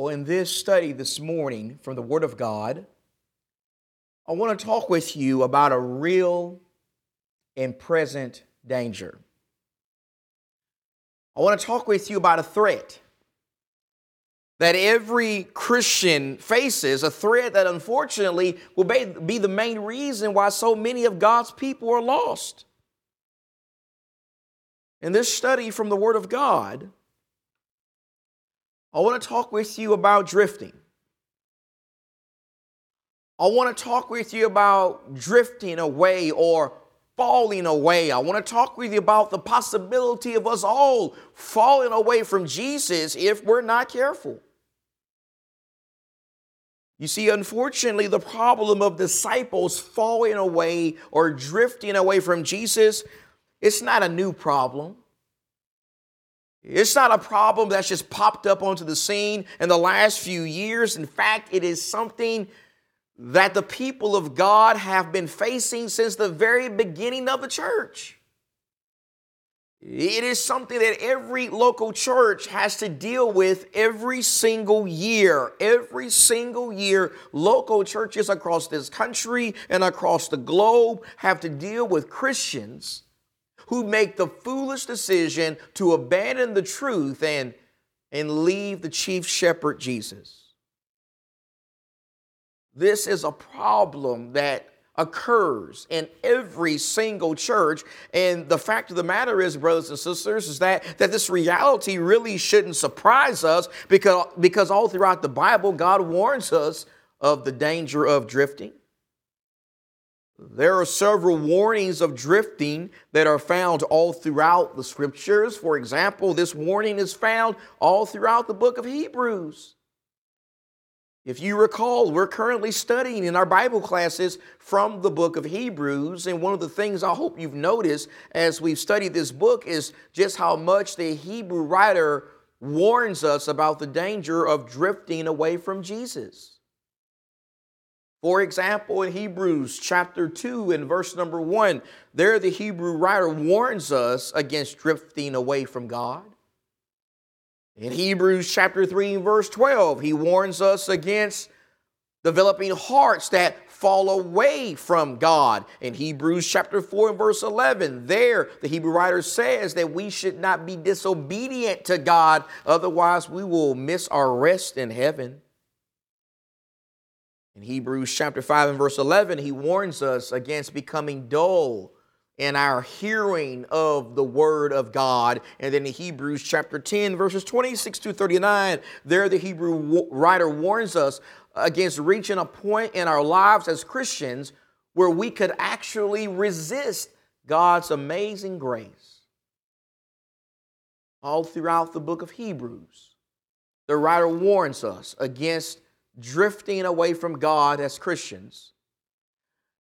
Well, in this study this morning from the Word of God, I want to talk with you about a real and present danger. I want to talk with you about a threat that every Christian faces, a threat that unfortunately will be the main reason why so many of God's people are lost. In this study from the Word of God, I want to talk with you about drifting. I want to talk with you about drifting away or falling away. I want to talk with you about the possibility of us all falling away from Jesus if we're not careful. You see, unfortunately, the problem of disciples falling away or drifting away from Jesus, it's not a new problem. It's not a problem that's just popped up onto the scene in the last few years. In fact, it is something that the people of God have been facing since the very beginning of the church. It is something that every local church has to deal with every single year. Every single year, local churches across this country and across the globe have to deal with Christians who make the foolish decision to abandon the truth and, and leave the chief shepherd, Jesus. This is a problem that occurs in every single church. And the fact of the matter is, brothers and sisters, is that, that this reality really shouldn't surprise us because, because all throughout the Bible, God warns us of the danger of drifting. There are several warnings of drifting that are found all throughout the scriptures. For example, this warning is found all throughout the book of Hebrews. If you recall, we're currently studying in our Bible classes from the book of Hebrews. And one of the things I hope you've noticed as we've studied this book is just how much the Hebrew writer warns us about the danger of drifting away from Jesus. For example, in Hebrews chapter 2 and verse number 1, there the Hebrew writer warns us against drifting away from God. In Hebrews chapter 3 and verse 12, he warns us against developing hearts that fall away from God. In Hebrews chapter 4 and verse 11, there the Hebrew writer says that we should not be disobedient to God, otherwise, we will miss our rest in heaven. In Hebrews chapter 5 and verse 11, he warns us against becoming dull in our hearing of the word of God. And then in Hebrews chapter 10, verses 26 to 39, there the Hebrew writer warns us against reaching a point in our lives as Christians where we could actually resist God's amazing grace. All throughout the book of Hebrews, the writer warns us against drifting away from God as Christians.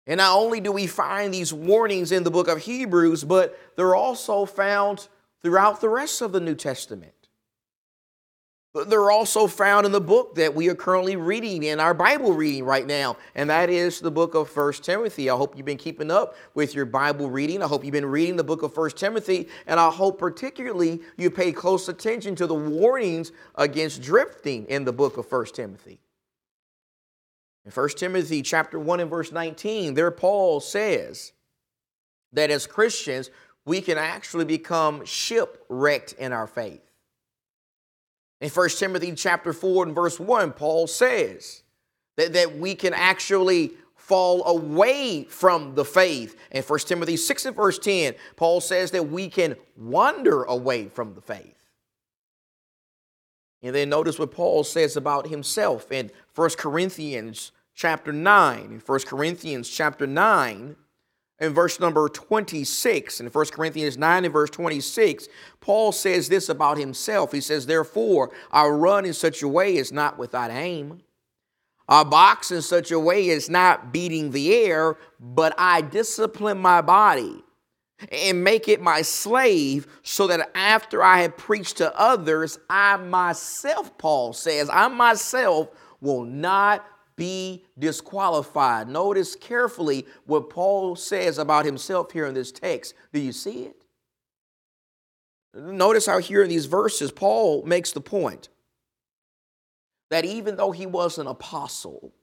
And not only do we find these warnings in the book of Hebrews, but they're also found throughout the rest of the New Testament. They're also found in the book that we are currently reading in our Bible reading right now, and that is the book of First Timothy. I hope you've been keeping up with your Bible reading. I hope you've been reading the book of First Timothy, and I hope particularly you pay close attention to the warnings against drifting in the book of First Timothy. In 1 Timothy chapter 1 and verse 19, there Paul says that as Christians, we can actually become shipwrecked in our faith. In 1 Timothy chapter 4 and verse 1, Paul says that, that we can actually fall away from the faith. In 1 Timothy 6 and verse 10, Paul says that we can wander away from the faith. And then notice what Paul says about himself in 1 Corinthians chapter 9. In 1 Corinthians chapter 9, in verse number 26, in 1 Corinthians 9 and verse 26, Paul says this about himself. He says, Therefore, I run in such a way as not without aim. I box in such a way as not beating the air, but I discipline my body and make it my slave so that after I have preached to others, I myself, Paul says, I myself will not be disqualified. Notice carefully what Paul says about himself here in this text. Do you see it? Notice how here in these verses, Paul makes the point that even though he was an apostle,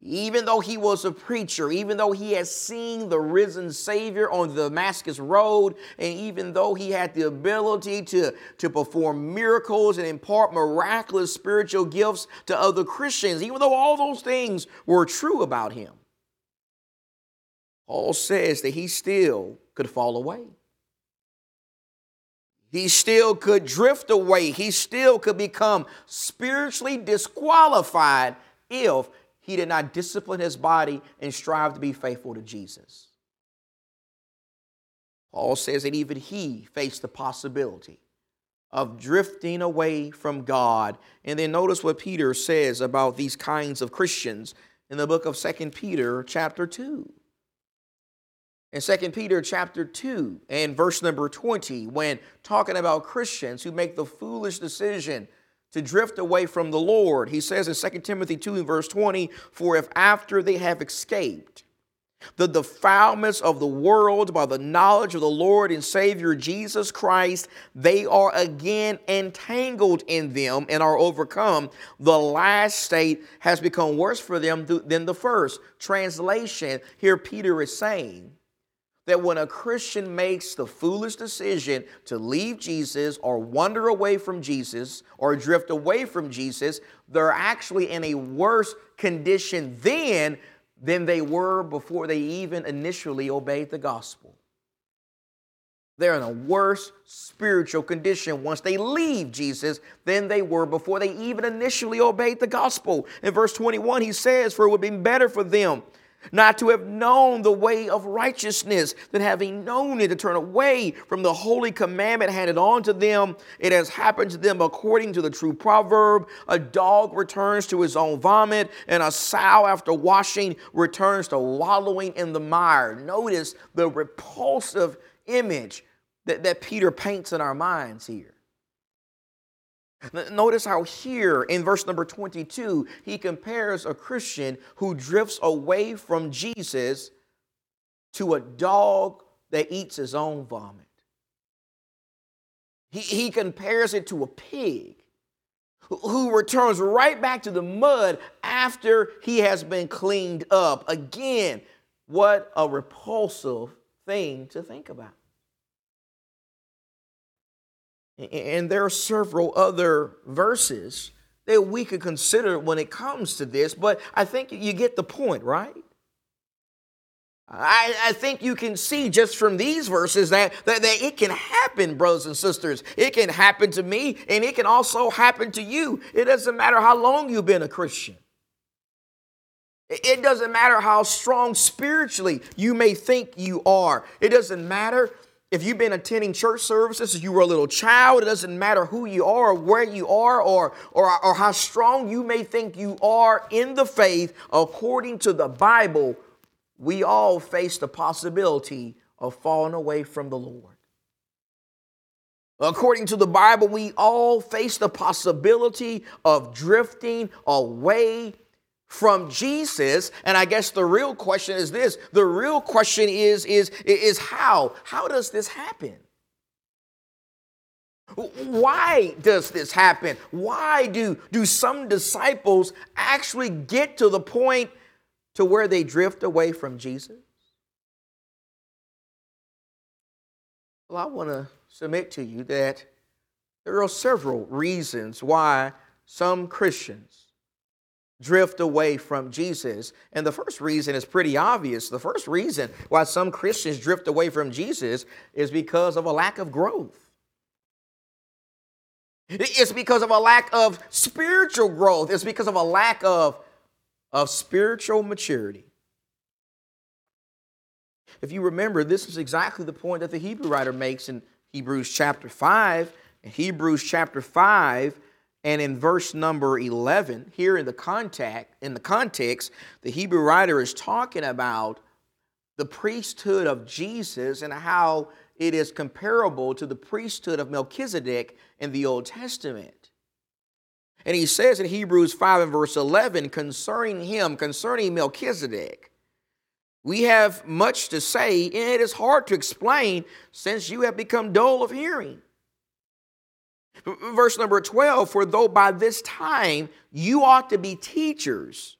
even though he was a preacher, even though he had seen the risen Savior on the Damascus Road, and even though he had the ability to, to perform miracles and impart miraculous spiritual gifts to other Christians, even though all those things were true about him, Paul says that he still could fall away. He still could drift away. He still could become spiritually disqualified if he did not discipline his body and strive to be faithful to Jesus. Paul says that even he faced the possibility of drifting away from God. And then notice what Peter says about these kinds of Christians in the book of Second Peter, chapter 2. In Second Peter chapter 2 and verse number 20, when talking about Christians who make the foolish decision to drift away from the Lord. He says in 2 Timothy 2 and verse 20, For if after they have escaped the defilements of the world by the knowledge of the Lord and Savior Jesus Christ, they are again entangled in them and are overcome. The last state has become worse for them than the first. Translation here, Peter is saying that when a Christian makes the foolish decision to leave Jesus or wander away from Jesus or drift away from Jesus, they're actually in a worse condition then than they were before they even initially obeyed the gospel. They're in a worse spiritual condition once they leave Jesus than they were before they even initially obeyed the gospel. In verse 21, he says, For it would be better for them not to have known the way of righteousness, than having known it to turn away from the holy commandment handed on to them. It has happened to them according to the true proverb a dog returns to his own vomit, and a sow after washing returns to wallowing in the mire. Notice the repulsive image that, that Peter paints in our minds here. Notice how here in verse number 22, he compares a Christian who drifts away from Jesus to a dog that eats his own vomit. He, he compares it to a pig who returns right back to the mud after he has been cleaned up. Again, what a repulsive thing to think about. And there are several other verses that we could consider when it comes to this, but I think you get the point, right? I, I, think you can see just from these verses that, that, that it can happen, brothers and sisters. It can happen to me, and it can also happen to you. It doesn't matter how long you've been a Christian. It doesn't matter how strong spiritually you may think you are. It doesn't matter if you've been attending church services you were a little child, it doesn't matter who you are or where you are or, or, or how strong you may think you are in the faith, according to the Bible, we all face the possibility of falling away from the Lord. According to the Bible, we all face the possibility of drifting away from Jesus. And I guess the real question is this. The real question is, is, is how? How does this happen? Why does this happen? Why do, do some disciples actually get to the point to where they drift away from Jesus? Well, I want to submit to you that there are several reasons why some Christians drift away from Jesus. And the first reason is pretty obvious. The first reason why some Christians drift away from Jesus is because of a lack of growth. It's because of a lack of spiritual growth. It's because of a lack of, of spiritual maturity. If you remember, this is exactly the point that the Hebrew writer makes in Hebrews chapter 5. In Hebrews chapter 5, and in verse number 11, here in the contact, in the context, the Hebrew writer is talking about the priesthood of Jesus and how it is comparable to the priesthood of Melchizedek in the Old Testament. And he says in Hebrews 5 and verse 11, concerning him, concerning Melchizedek, we have much to say, and it is hard to explain since you have become dull of hearing. Verse number 12 For though by this time you ought to be teachers,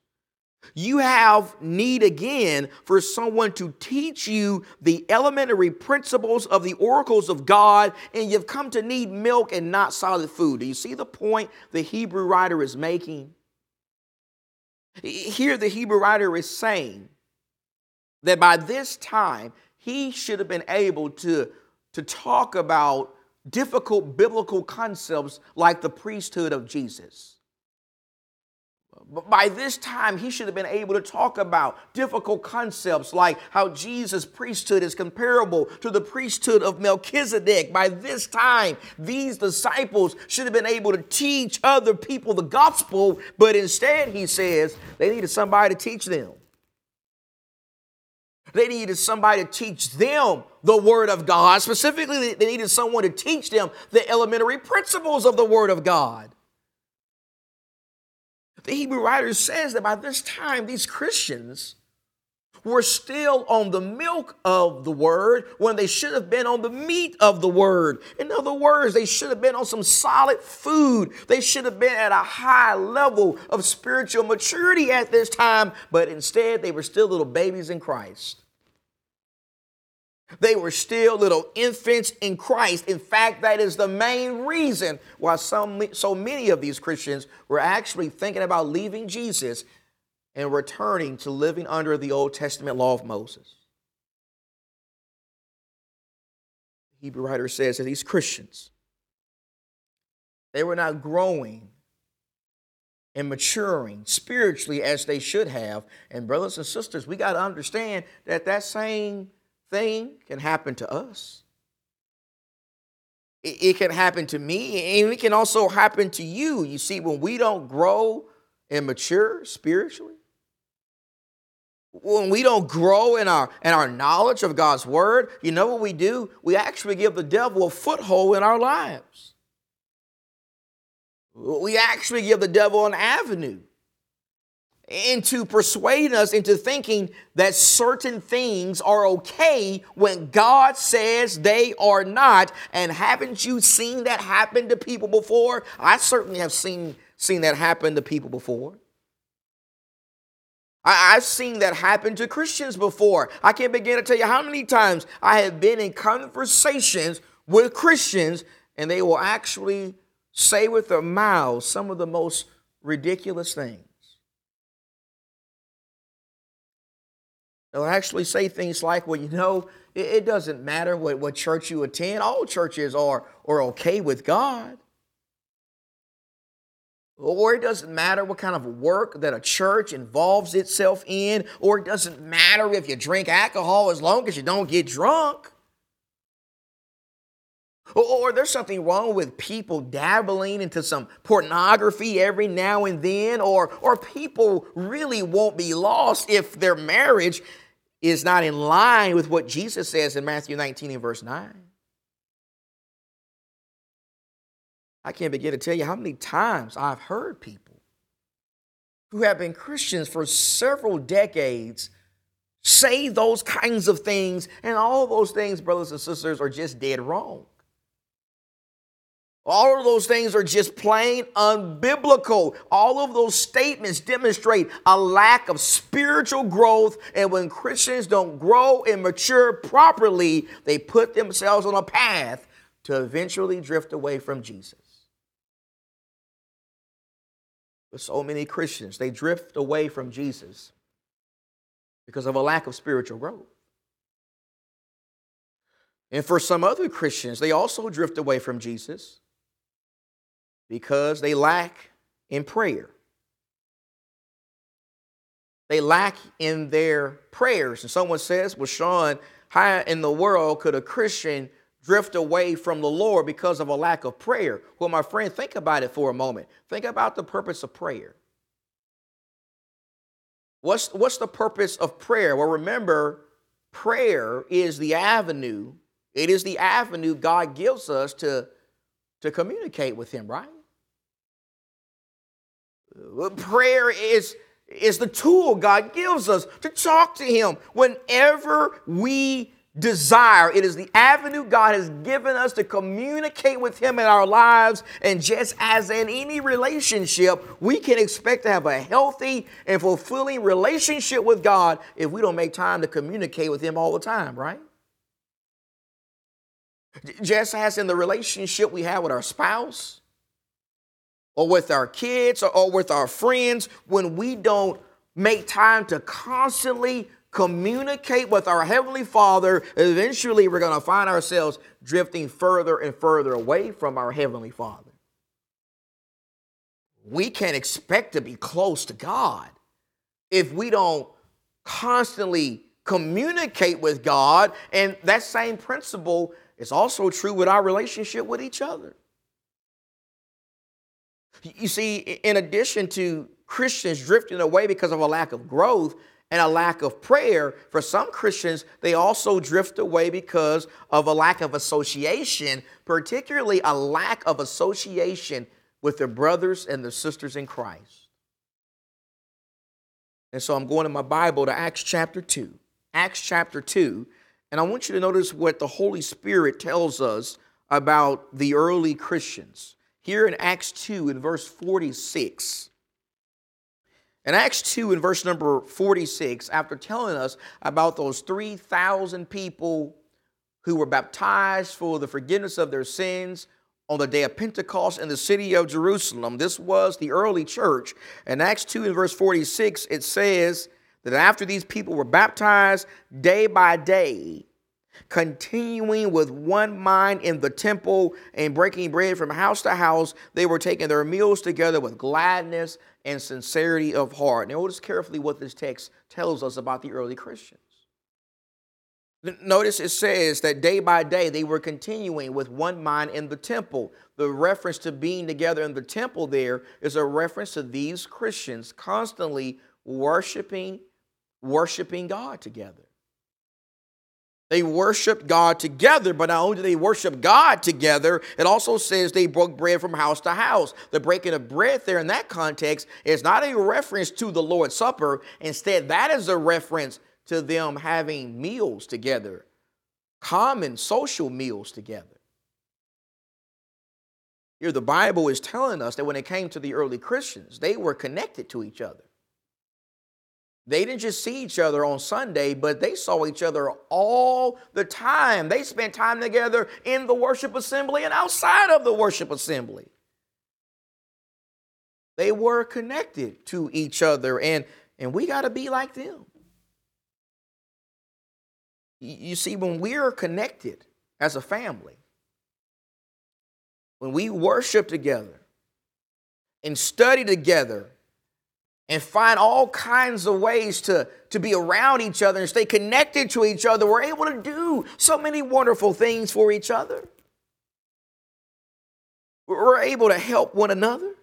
you have need again for someone to teach you the elementary principles of the oracles of God, and you've come to need milk and not solid food. Do you see the point the Hebrew writer is making? Here, the Hebrew writer is saying that by this time, he should have been able to, to talk about difficult biblical concepts like the priesthood of Jesus. But by this time, he should have been able to talk about difficult concepts like how Jesus' priesthood is comparable to the priesthood of Melchizedek. By this time, these disciples should have been able to teach other people the gospel, but instead, he says, they needed somebody to teach them. They needed somebody to teach them the Word of God. Specifically, they needed someone to teach them the elementary principles of the Word of God. The Hebrew writer says that by this time, these Christians were still on the milk of the word when they should have been on the meat of the word. In other words, they should have been on some solid food. They should have been at a high level of spiritual maturity at this time, but instead they were still little babies in Christ. They were still little infants in Christ. In fact, that is the main reason why some, so many of these Christians were actually thinking about leaving Jesus and returning to living under the Old Testament law of Moses. The Hebrew writer says that these Christians, they were not growing and maturing spiritually as they should have. And brothers and sisters, we got to understand that that same thing can happen to us. It, can happen to me, and it can also happen to you. You see, when we don't grow and mature spiritually, when we don't grow in our in our knowledge of God's word, you know what we do? We actually give the devil a foothold in our lives. We actually give the devil an avenue into persuading us into thinking that certain things are okay when God says they are not. And haven't you seen that happen to people before? I certainly have seen, seen that happen to people before. I, have seen that happen to Christians before. I can't begin to tell you how many times I have been in conversations with Christians and they will actually say with their mouths some of the most ridiculous things. They'll actually say things like, well, you know, it, it doesn't matter what, what church you attend. All churches are, are okay with God. Or it doesn't matter what kind of work that a church involves itself in, or it doesn't matter if you drink alcohol as long as you don't get drunk. Or there's something wrong with people dabbling into some pornography every now and then, or, or people really won't be lost if their marriage is not in line with what Jesus says in Matthew 19 and verse 9. I can't begin to tell you how many times I've heard people who have been Christians for several decades say those kinds of things, and all those things, brothers and sisters, are just dead wrong. All of those things are just plain unbiblical. All of those statements demonstrate a lack of spiritual growth. And when Christians don't grow and mature properly, they put themselves on a path to eventually drift away from Jesus. But so many Christians, they drift away from Jesus because of a lack of spiritual growth. And for some other Christians, they also drift away from Jesus because they lack in prayer. They lack in their prayers. And someone says, Well, Sean, how in the world could a Christian drift away from the Lord because of a lack of prayer? Well, my friend, think about it for a moment. Think about the purpose of prayer. What's, what's the purpose of prayer? Well, remember, prayer is the avenue, it is the avenue God gives us to, to communicate with Him, right? Uh, prayer is, is the tool God gives us to talk to Him whenever we desire. It is the avenue God has given us to communicate with Him in our lives. And just as in any relationship, we can expect to have a healthy and fulfilling relationship with God if we don't make time to communicate with Him all the time, right? Just as in the relationship we have with our spouse, or with our kids, or, with our friends, when we don't make time to constantly communicate with our Heavenly Father, eventually we're going to find ourselves drifting further and further away from our Heavenly Father. We can't expect to be close to God if we don't constantly communicate with God. And that same principle is also true with our relationship with each other. You see, in addition to Christians drifting away because of a lack of growth, and a lack of prayer, for some Christians, they also drift away because of a lack of association, particularly a lack of association with their brothers and their sisters in Christ. And so I'm going to my Bible to Acts chapter 2. Acts chapter 2. And I want you to notice what the Holy Spirit tells us about the early Christians. Here in Acts 2, in verse 46. In Acts 2, in verse number 46, after telling us about those 3,000 people who were baptized for the forgiveness of their sins on the day of Pentecost in the city of Jerusalem, this was the early church. In Acts 2, in verse 46, it says that after these people were baptized day by day, continuing with one mind in the temple and breaking bread from house to house, they were taking their meals together with gladness and sincerity of heart. Now, notice carefully what this text tells us about the early Christians. Notice it says that day by day they were continuing with one mind in the temple. The reference to being together in the temple there is a reference to these Christians constantly worshiping, worshiping God together. They worshiped God together, but not only did they worship God together, it also says they broke bread from house to house. The breaking of bread there in that context is not a reference to the Lord's Supper. Instead, that is a reference to them having meals together, common social meals together. Here, the Bible is telling us that when it came to the early Christians, they were connected to each other. They didn't just see each other on Sunday, but they saw each other all the time. They spent time together in the worship assembly and outside of the worship assembly. They were connected to each other, and, and we got to be like them. You see, when we're connected as a family, when we worship together and study together and find all kinds of ways to, to be around each other and stay connected to each other, we're able to do so many wonderful things for each other. We're able to help one another.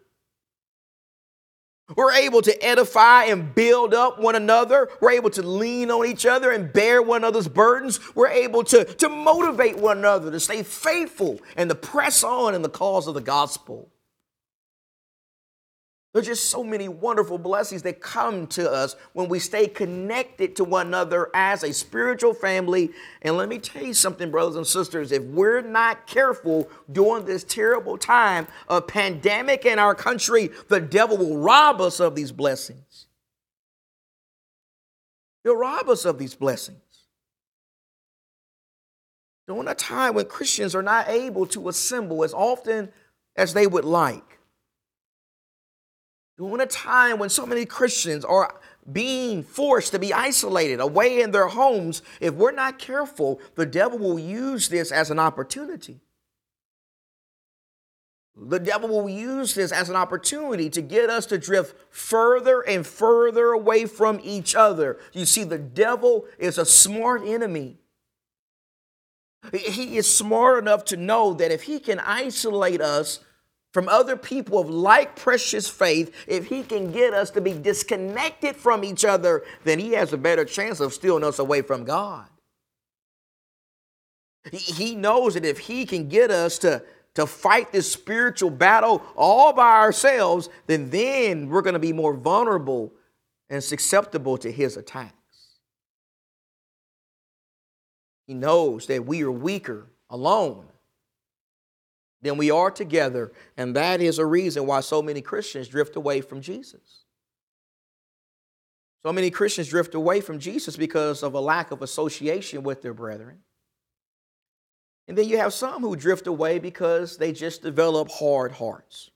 We're able to edify and build up one another. We're able to lean on each other and bear one another's burdens. We're able to, to motivate one another to stay faithful and to press on in the cause of the gospel. There's just so many wonderful blessings that come to us when we stay connected to one another as a spiritual family. And let me tell you something, brothers and sisters, if we're not careful during this terrible time of pandemic in our country, the devil will rob us of these blessings. He'll rob us of these blessings. During a time when Christians are not able to assemble as often as they would like during a time when so many Christians are being forced to be isolated away in their homes, if we're not careful, the devil will use this as an opportunity. The devil will use this as an opportunity to get us to drift further and further away from each other. You see, the devil is a smart enemy. He is smart enough to know that if he can isolate us from other people of like precious faith, if he can get us to be disconnected from each other, then he has a better chance of stealing us away from God. He knows that if he can get us to, to fight this spiritual battle all by ourselves, then then we're going to be more vulnerable and susceptible to his attacks. He knows that we are weaker alone than we are together. And that is a reason why so many Christians drift away from Jesus. So many Christians drift away from Jesus because of a lack of association with their brethren. And then you have some who drift away because they just develop hard hearts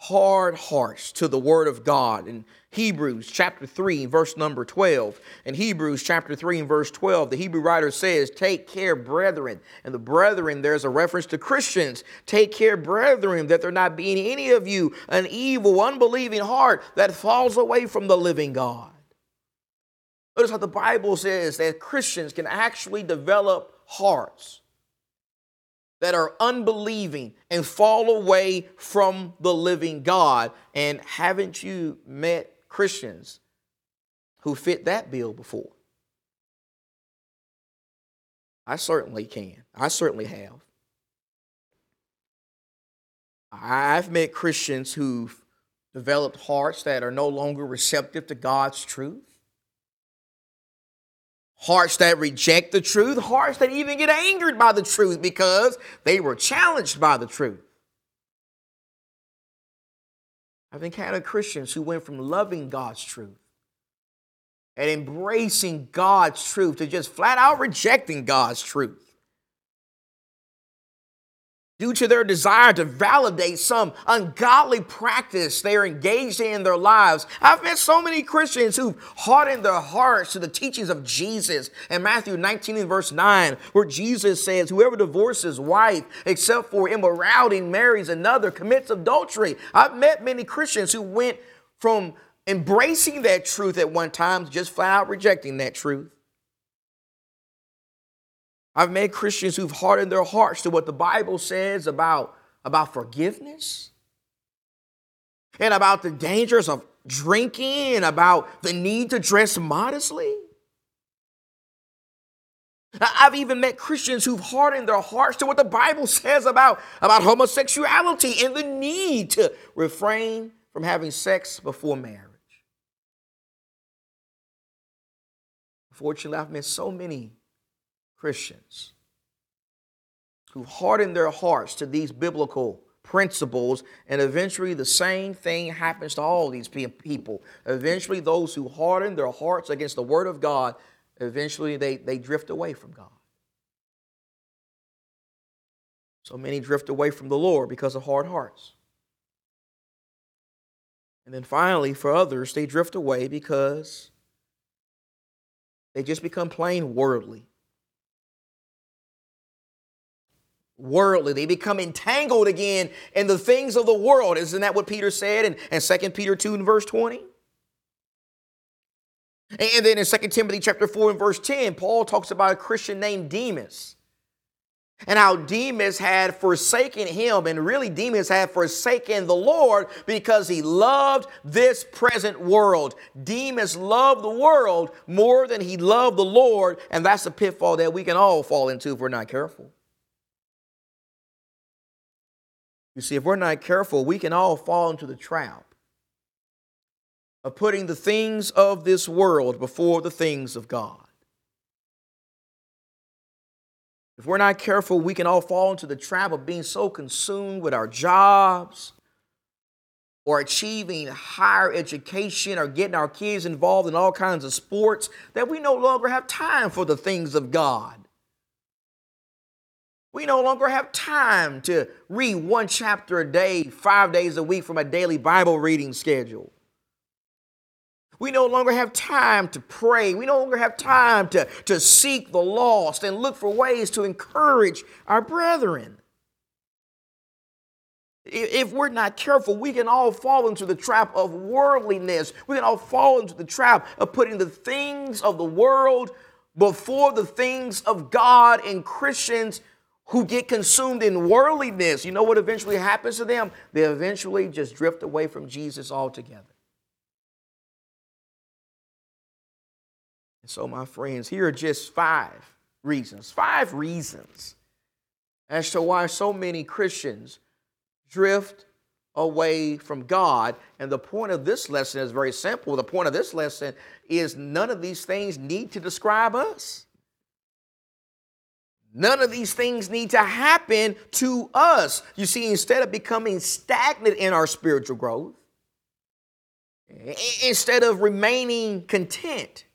hard hearts to the word of God. In Hebrews chapter 3, verse number 12. In Hebrews chapter 3 and verse 12, the Hebrew writer says, Take care, brethren. And the brethren, there's a reference to Christians. Take care, brethren, that there not be in any of you an evil, unbelieving heart that falls away from the living God. Notice how the Bible says that Christians can actually develop hearts that are unbelieving and fall away from the living God. And haven't you met Christians who fit that bill before? I certainly can. I certainly have. I've met Christians who've developed hearts that are no longer receptive to God's truth hearts that reject the truth, hearts that even get angered by the truth because they were challenged by the truth. I've encountered Christians who went from loving God's truth and embracing God's truth to just flat out rejecting God's truth due to their desire to validate some ungodly practice they are engaged in in their lives. I've met so many Christians who've hardened their hearts to the teachings of Jesus in Matthew 19 and verse 9, where Jesus says, Whoever divorces wife except for immorality marries another commits adultery. I've met many Christians who went from embracing that truth at one time to just flat out rejecting that truth. I've met Christians who've hardened their hearts to what the Bible says about, about forgiveness and about the dangers of drinking and about the need to dress modestly. I've even met Christians who've hardened their hearts to what the Bible says about, about homosexuality and the need to refrain from having sex before marriage. Unfortunately, I've met so many Christians who harden their hearts to these biblical principles, and eventually the same thing happens to all these people. Eventually, those who harden their hearts against the Word of God, eventually they, they drift away from God. So many drift away from the Lord because of hard hearts. And then finally, for others, they drift away because they just become plain worldly. Worldly. They become entangled again in the things of the world. Isn't that what Peter said in, in 2 Peter 2 and verse 20? And then in 2 Timothy chapter 4 and verse 10, Paul talks about a Christian named Demas. And how Demas had forsaken him, and really Demas had forsaken the Lord because he loved this present world. Demas loved the world more than he loved the Lord, and that's a pitfall that we can all fall into if we're not careful. You see, if we're not careful, we can all fall into the trap of putting the things of this world before the things of God. If we're not careful, we can all fall into the trap of being so consumed with our jobs or achieving higher education or getting our kids involved in all kinds of sports that we no longer have time for the things of God. We no longer have time to read one chapter a day, five days a week from a daily Bible reading schedule. We no longer have time to pray. We no longer have time to, to seek the lost and look for ways to encourage our brethren. If we're not careful, we can all fall into the trap of worldliness. We can all fall into the trap of putting the things of the world before the things of God and Christians who get consumed in worldliness, you know what eventually happens to them? They eventually just drift away from Jesus altogether. And so, my friends, here are just five reasons, five reasons as to why so many Christians drift away from God. And the point of this lesson is very simple. The point of this lesson is none of these things need to describe us. None of these things need to happen to us. You see, instead of becoming stagnant in our spiritual growth, instead of remaining content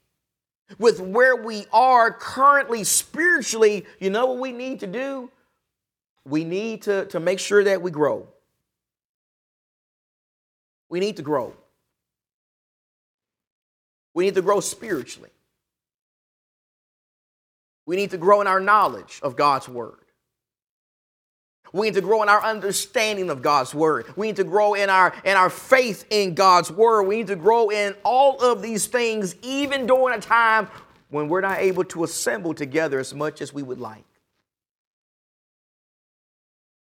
with where we are currently spiritually, you know what we need to do? We need to, to make sure that we grow. We need to grow. We need to grow spiritually. We need to grow in our knowledge of God's Word. We need to grow in our understanding of God's Word. We need to grow in our, in our faith in God's Word. We need to grow in all of these things, even during a time when we're not able to assemble together as much as we would like.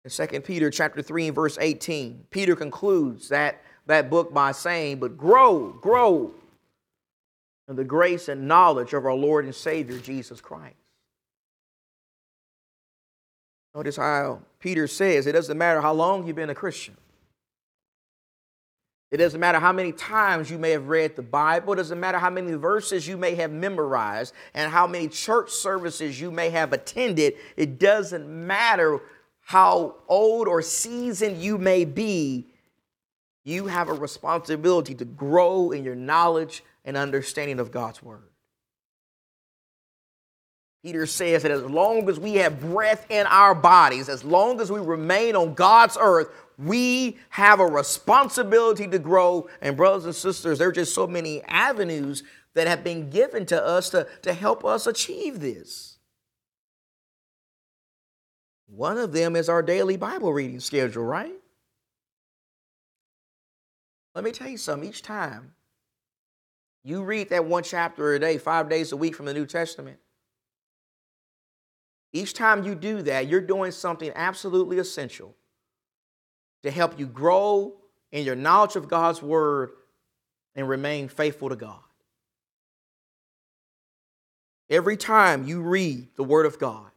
In 2 Peter chapter 3 and verse 18, Peter concludes that, that book by saying, But grow, grow in the grace and knowledge of our Lord and Savior Jesus Christ. Notice how Peter says it doesn't matter how long you've been a Christian. It doesn't matter how many times you may have read the Bible. It doesn't matter how many verses you may have memorized and how many church services you may have attended. It doesn't matter how old or seasoned you may be. You have a responsibility to grow in your knowledge and understanding of God's Word. Peter says that as long as we have breath in our bodies, as long as we remain on God's earth, we have a responsibility to grow. And, brothers and sisters, there are just so many avenues that have been given to us to, to help us achieve this. One of them is our daily Bible reading schedule, right? Let me tell you something. Each time you read that one chapter a day, five days a week from the New Testament, each time you do that, you're doing something absolutely essential to help you grow in your knowledge of God's word and remain faithful to God. Every time you read the word of God,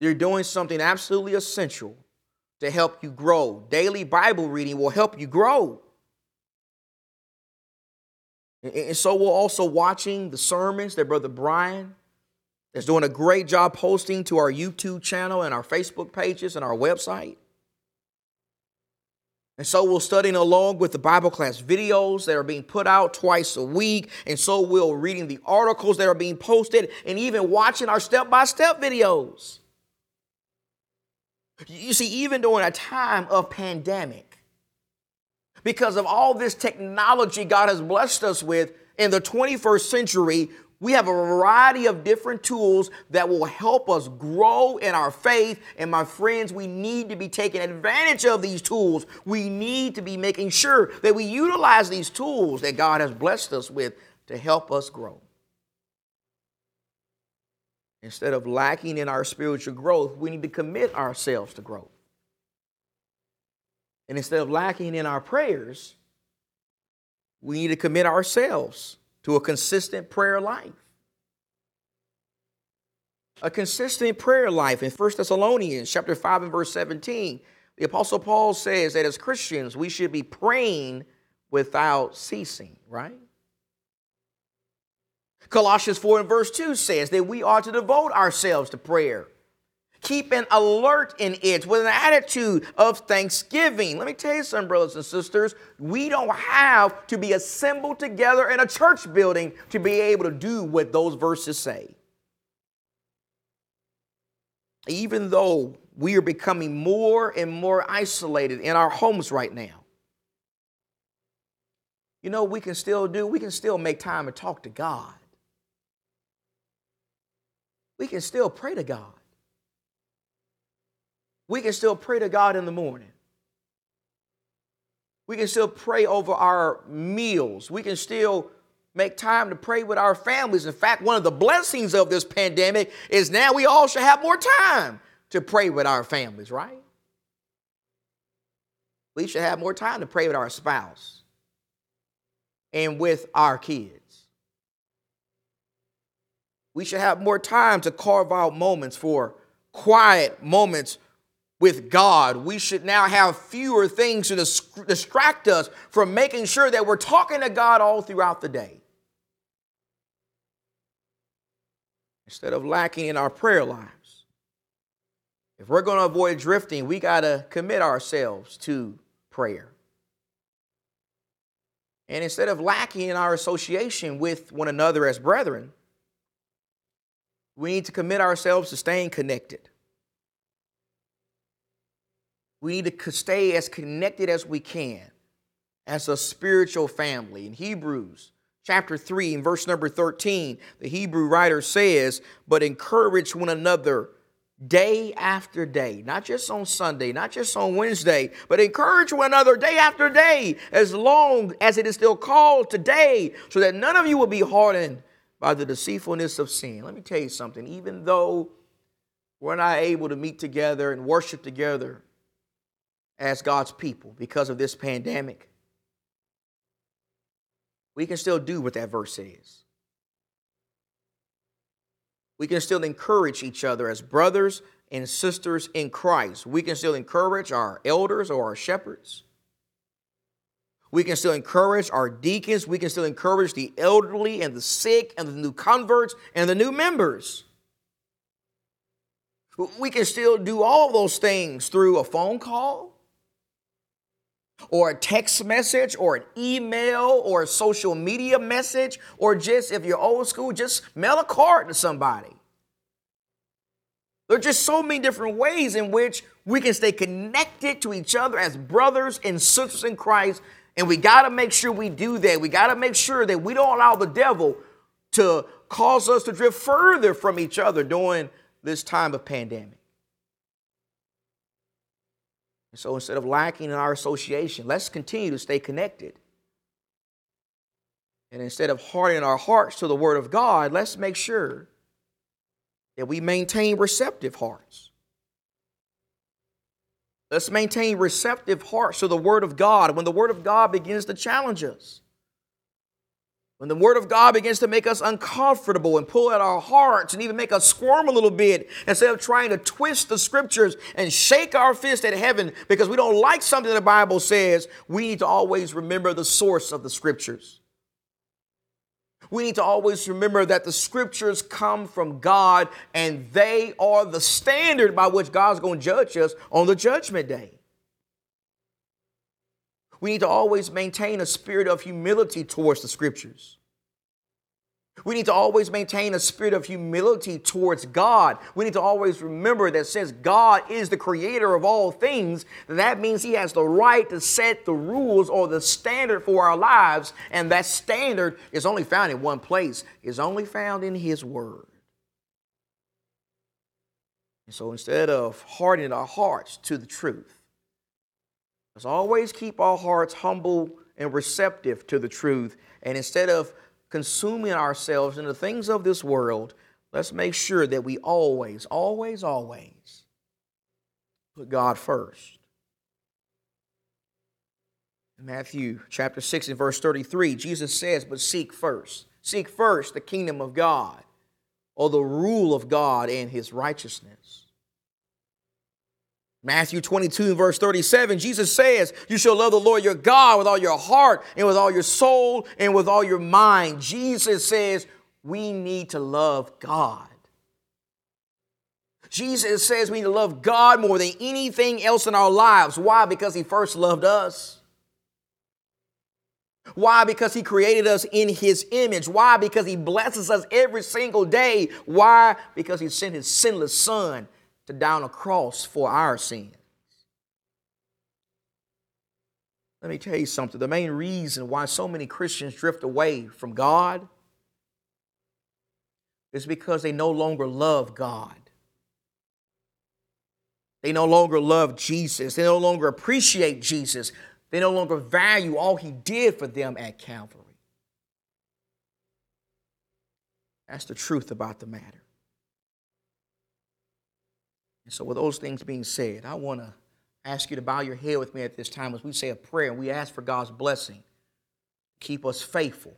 you're doing something absolutely essential to help you grow. Daily Bible reading will help you grow. And so we're also watching the sermons that Brother Brian is doing a great job posting to our YouTube channel and our Facebook pages and our website. And so we're studying along with the Bible class videos that are being put out twice a week. And so we're reading the articles that are being posted and even watching our step by step videos. You see, even during a time of pandemic, because of all this technology God has blessed us with in the 21st century, we have a variety of different tools that will help us grow in our faith. And my friends, we need to be taking advantage of these tools. We need to be making sure that we utilize these tools that God has blessed us with to help us grow. Instead of lacking in our spiritual growth, we need to commit ourselves to growth. And instead of lacking in our prayers, we need to commit ourselves to a consistent prayer life. A consistent prayer life in 1 Thessalonians chapter 5 and verse 17, the apostle Paul says that as Christians we should be praying without ceasing, right? Colossians 4 and verse 2 says that we are to devote ourselves to prayer Keep an alert in it with an attitude of thanksgiving. Let me tell you something, brothers and sisters. We don't have to be assembled together in a church building to be able to do what those verses say. Even though we are becoming more and more isolated in our homes right now, you know, we can still do, we can still make time to talk to God. We can still pray to God we can still pray to God in the morning. We can still pray over our meals. We can still make time to pray with our families. In fact, one of the blessings of this pandemic is now we all should have more time to pray with our families, right? We should have more time to pray with our spouse and with our kids. We should have more time to carve out moments for quiet moments with God. We should now have fewer things to distract us from making sure that we're talking to God all throughout the day. Instead of lacking in our prayer lives, If we're going to avoid drifting, we got to commit ourselves to prayer. And instead of lacking in our association with one another as brethren, we need to commit ourselves to staying connected. We need to stay as connected as we can as a spiritual family. In Hebrews chapter 3, in verse number 13, the Hebrew writer says, But encourage one another day after day, not just on Sunday, not just on Wednesday, but encourage one another day after day, as long as it is still called today, so that none of you will be hardened by the deceitfulness of sin. Let me tell you something, even though we're not able to meet together and worship together as God's people because of this pandemic, we can still do what that verse says. We can still encourage each other as brothers and sisters in Christ. We can still encourage our elders or our shepherds. We can still encourage our deacons. We can still encourage the elderly and the sick and the new converts and the new members. We can still do all those things through a phone call or a text message or an email or a social media message or just, if you're old school, just mail a card to somebody. There are just so many different ways in which we can stay connected to each other as brothers and sisters in Christ. And we got to make sure we do that. We got to make sure that we don't allow the devil to cause us to drift further from each other during this time of pandemic. And so instead of lacking in our association, let's continue to stay connected. And instead of hardening our hearts to the Word of God, let's make sure that we maintain receptive hearts. Let's maintain receptive hearts to the Word of God when the Word of God begins to challenge us. When the Word of God begins to make us uncomfortable and pull at our hearts and even make us squirm a little bit, instead of trying to twist the scriptures and shake our fist at heaven because we don't like something the Bible says, we need to always remember the source of the scriptures. We need to always remember that the scriptures come from God and they are the standard by which God's going to judge us on the judgment day. We need to always maintain a spirit of humility towards the scriptures. We need to always maintain a spirit of humility towards God. We need to always remember that since God is the creator of all things, that means He has the right to set the rules or the standard for our lives. And that standard is only found in one place, is only found in His Word. And so instead of hardening our hearts to the truth, Let's always keep our hearts humble and receptive to the truth. And instead of consuming ourselves in the things of this world, let's make sure that we always, always, always put God first. In Matthew chapter 6 and verse 33, Jesus says, But seek first. Seek first the kingdom of God or the rule of God and his righteousness. Matthew 22, verse 37, Jesus says, You shall love the Lord your God with all your heart and with all your soul and with all your mind. Jesus says, We need to love God. Jesus says we need to love God more than anything else in our lives. Why? Because He first loved us. Why? Because He created us in His image. Why? Because He blesses us every single day. Why? Because He sent His sinless Son to down a cross for our sins. Let me tell you something. The main reason why so many Christians drift away from God is because they no longer love God. They no longer love Jesus. They no longer appreciate Jesus. They no longer value all he did for them at Calvary. That's the truth about the matter. And so, with those things being said, I want to ask you to bow your head with me at this time as we say a prayer and we ask for God's blessing. Keep us faithful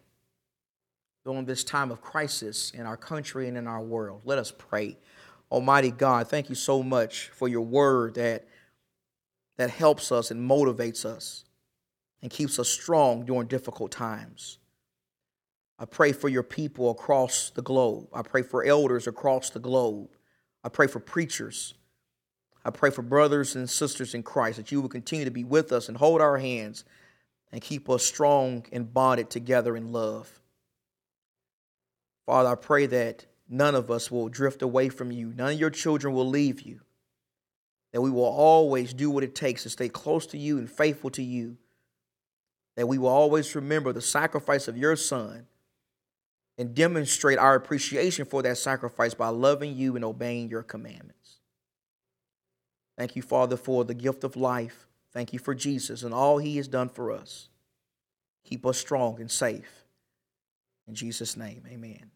during this time of crisis in our country and in our world. Let us pray. Almighty God, thank you so much for your word that, that helps us and motivates us and keeps us strong during difficult times. I pray for your people across the globe. I pray for elders across the globe. I pray for preachers I pray for brothers and sisters in Christ that you will continue to be with us and hold our hands and keep us strong and bonded together in love. Father, I pray that none of us will drift away from you, none of your children will leave you, that we will always do what it takes to stay close to you and faithful to you, that we will always remember the sacrifice of your Son and demonstrate our appreciation for that sacrifice by loving you and obeying your commandments. Thank you, Father, for the gift of life. Thank you for Jesus and all he has done for us. Keep us strong and safe. In Jesus' name, amen.